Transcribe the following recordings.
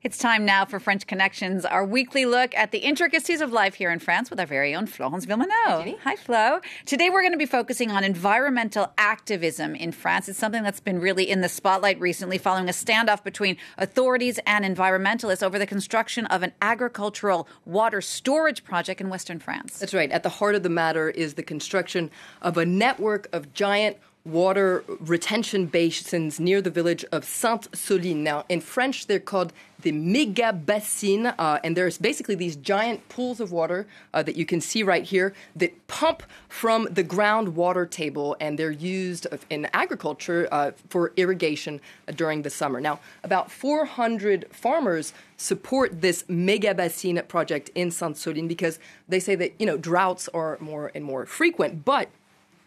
It's time now for French Connections, our weekly look at the intricacies of life here in France with our very own Florence Villeminot. Hi, Flo. Today we're going to be focusing on environmental activism in France. It's something that's been really in the spotlight recently following a standoff between authorities and environmentalists over the construction of an agricultural water storage project in western France. That's right. At the heart of the matter is the construction of a network of giant water retention basins near the village of Sainte-Soline. Now, in French, they're called the mega bassines, uh, and there's basically these giant pools of water uh, that you can see right here that pump from the groundwater table, and they're used in agriculture uh, for irrigation during the summer. Now, about 400 farmers support this mega bassine project in Sainte-Soline because they say that you know droughts are more and more frequent, but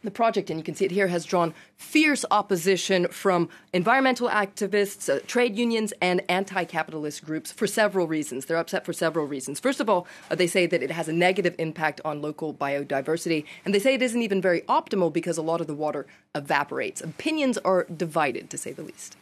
the project, and you can see it here, has drawn fierce opposition from environmental activists, uh, trade unions, and anti capitalist groups for several reasons. They're upset for several reasons. First of all, uh, they say that it has a negative impact on local biodiversity, and they say it isn't even very optimal because a lot of the water evaporates. Opinions are divided, to say the least.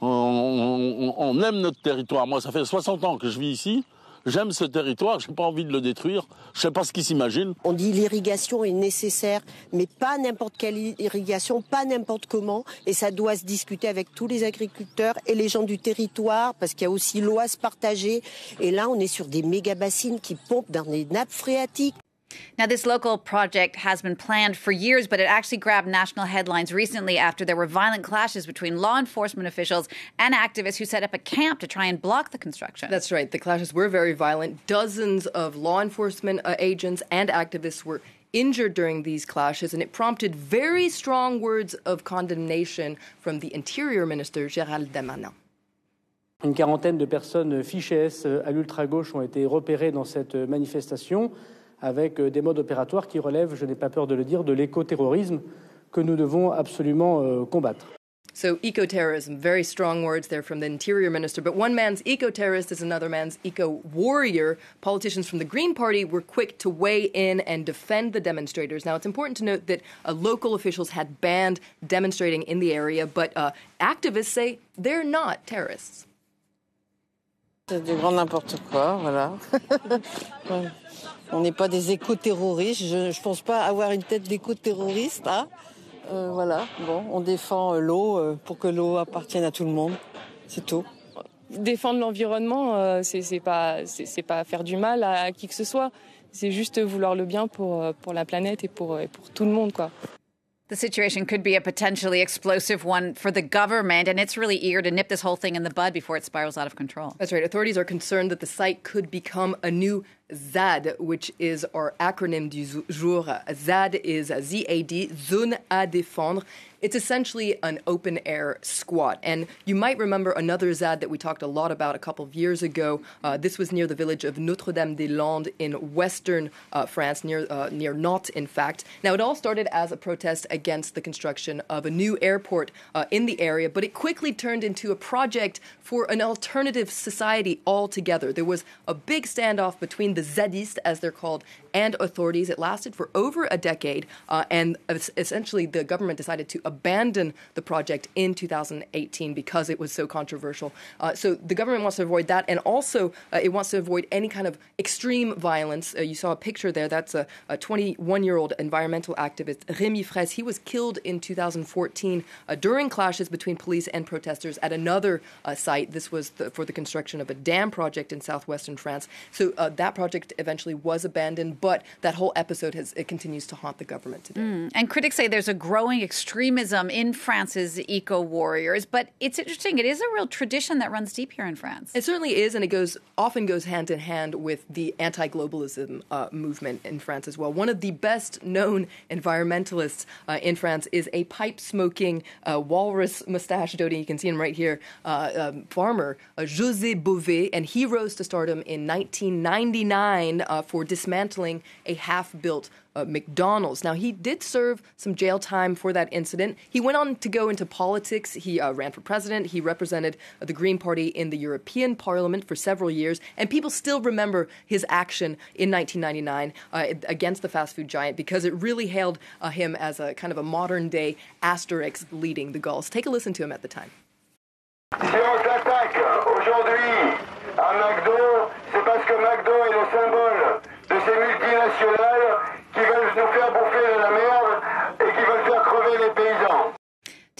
On, on, on aime notre territoire. Moi, ça fait 60 ans que je vis ici. J'aime ce territoire, je n'ai pas envie de le détruire. Je sais pas ce qu'ils s'imaginent. On dit l'irrigation est nécessaire, mais pas n'importe quelle irrigation, pas n'importe comment. Et ça doit se discuter avec tous les agriculteurs et les gens du territoire, parce qu'il y a aussi l'Oise partagée. Et là, on est sur des méga bassines qui pompent dans des nappes phréatiques. Now, this local project has been planned for years, but it actually grabbed national headlines recently after there were violent clashes between law enforcement officials and activists who set up a camp to try and block the construction. That's right. The clashes were very violent. Dozens of law enforcement uh, agents and activists were injured during these clashes, and it prompted very strong words of condemnation from the Interior Minister, Gérald Darmanin. Une quarantaine de personnes fichées S à l'ultra-gauche ont été repérées dans cette manifestation. Avec euh, des modes opératoires qui relèvent, je n'ai pas peur de le dire, de l'écoterrorisme que nous devons absolument euh, combattre. So, eco terrorism, very strong words there from the interior minister. But one man's eco terrorist is another man's eco warrior. Politicians from the Green Party were quick to weigh in and defend the demonstrators. Now, it's important to note that uh, local officials had banned demonstrating in the area, but uh, activists say they're not terrorists. C'est du grand n'importe quoi, voilà. On n'est pas des éco-terroristes. Je ne pense pas avoir une tête d'éco-terroriste. Hein euh, voilà, bon, on défend euh, l'eau euh, pour que l'eau appartienne à tout le monde. C'est tout. Défendre l'environnement, euh, c'est pas, c'est pas faire du mal à, à qui que ce soit. C'est juste vouloir le bien pour, pour la planète et pour, et pour tout le monde, quoi. The situation could be a potentially explosive one for the government, and it's really eager to nip this whole thing in the bud before it spirals out of control. That's right. Authorities are concerned that the site could become a new ZAD, which is our acronym du jour. ZAD is Z-A-D, Zone à défendre. It's essentially an open air squat. And you might remember another ZAD that we talked a lot about a couple of years ago. Uh, this was near the village of Notre Dame des Landes in western uh, France, near, uh, near Nantes, in fact. Now, it all started as a protest against the construction of a new airport uh, in the area, but it quickly turned into a project for an alternative society altogether. There was a big standoff between the Zadistes, as they're called, and authorities. It lasted for over a decade, uh, and essentially the government decided to abandon the project in 2018 because it was so controversial. Uh, so the government wants to avoid that, and also uh, it wants to avoid any kind of extreme violence. Uh, you saw a picture there. That's a 21 year old environmental activist, Remy Fraisse. He was killed in 2014 uh, during clashes between police and protesters at another uh, site. This was the, for the construction of a dam project in southwestern France. So that project eventually was abandoned but that whole episode has it continues to haunt the government today. Mm. And critics say there's a growing extremism in France's eco warriors, but it's interesting. It is a real tradition that runs deep here in France. It certainly is, and it goes often goes hand in hand with the anti-globalism uh, movement in France as well. One of the best known environmentalists uh, in France is a pipe smoking uh, walrus mustache doting. You can see him right here, uh, um, farmer uh, José Bové, and he rose to stardom in 1999 uh, for dismantling a half built uh, McDonald's. Now, he did serve some jail time for that incident. He went on to go into politics. He uh, ran for president. He represented uh, the Green Party in the European Parliament for several years. And people still remember his action in 1999 uh, against the fast food giant because it really hailed uh, him as a kind of a modern day Asterix leading the Gauls. Take a listen to him at the time. Si on s'attaque aujourd'hui à McDo, c'est parce que McDo est le symbole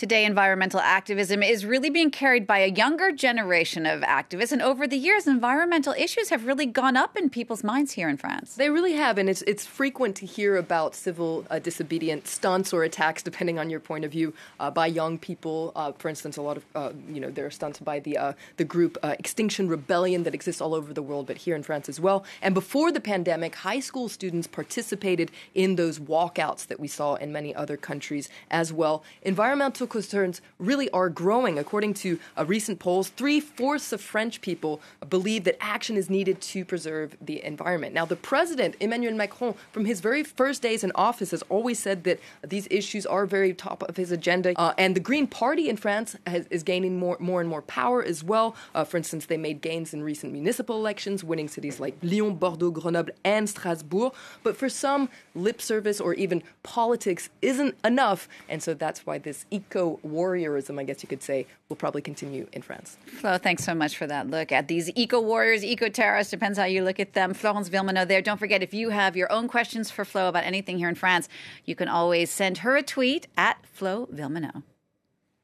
Today, environmental activism is really being carried by a younger generation of activists. And over the years, environmental issues have really gone up in people's minds here in France. They really have. And it's, it's frequent to hear about civil uh, disobedience stunts or attacks, depending on your point of view, uh, by young people. Uh, for instance, a lot of, uh, you know, there are stunts by the, uh, the group uh, Extinction Rebellion that exists all over the world, but here in France as well. And before the pandemic, high school students participated in those walkouts that we saw in many other countries as well. Environmental concerns really are growing. According to uh, recent polls, three fourths of French people believe that action is needed to preserve the environment. Now, the president, Emmanuel Macron, from his very first days in office, has always said that these issues are very top of his agenda. Uh, and the Green Party in France has, is gaining more, more and more power as well. Uh, for instance, they made gains in recent municipal elections, winning cities like Lyon, Bordeaux, Grenoble, and Strasbourg. But for some, lip service or even politics isn't enough. And so that's why this eco warriorism, I guess you could say, will probably continue in France. Flo, thanks so much for that look at these eco warriors, eco terrorists, depends how you look at them. Florence Villeminot there. Don't forget, if you have your own questions for Flo about anything here in France, you can always send her a tweet at Flo Villeminot.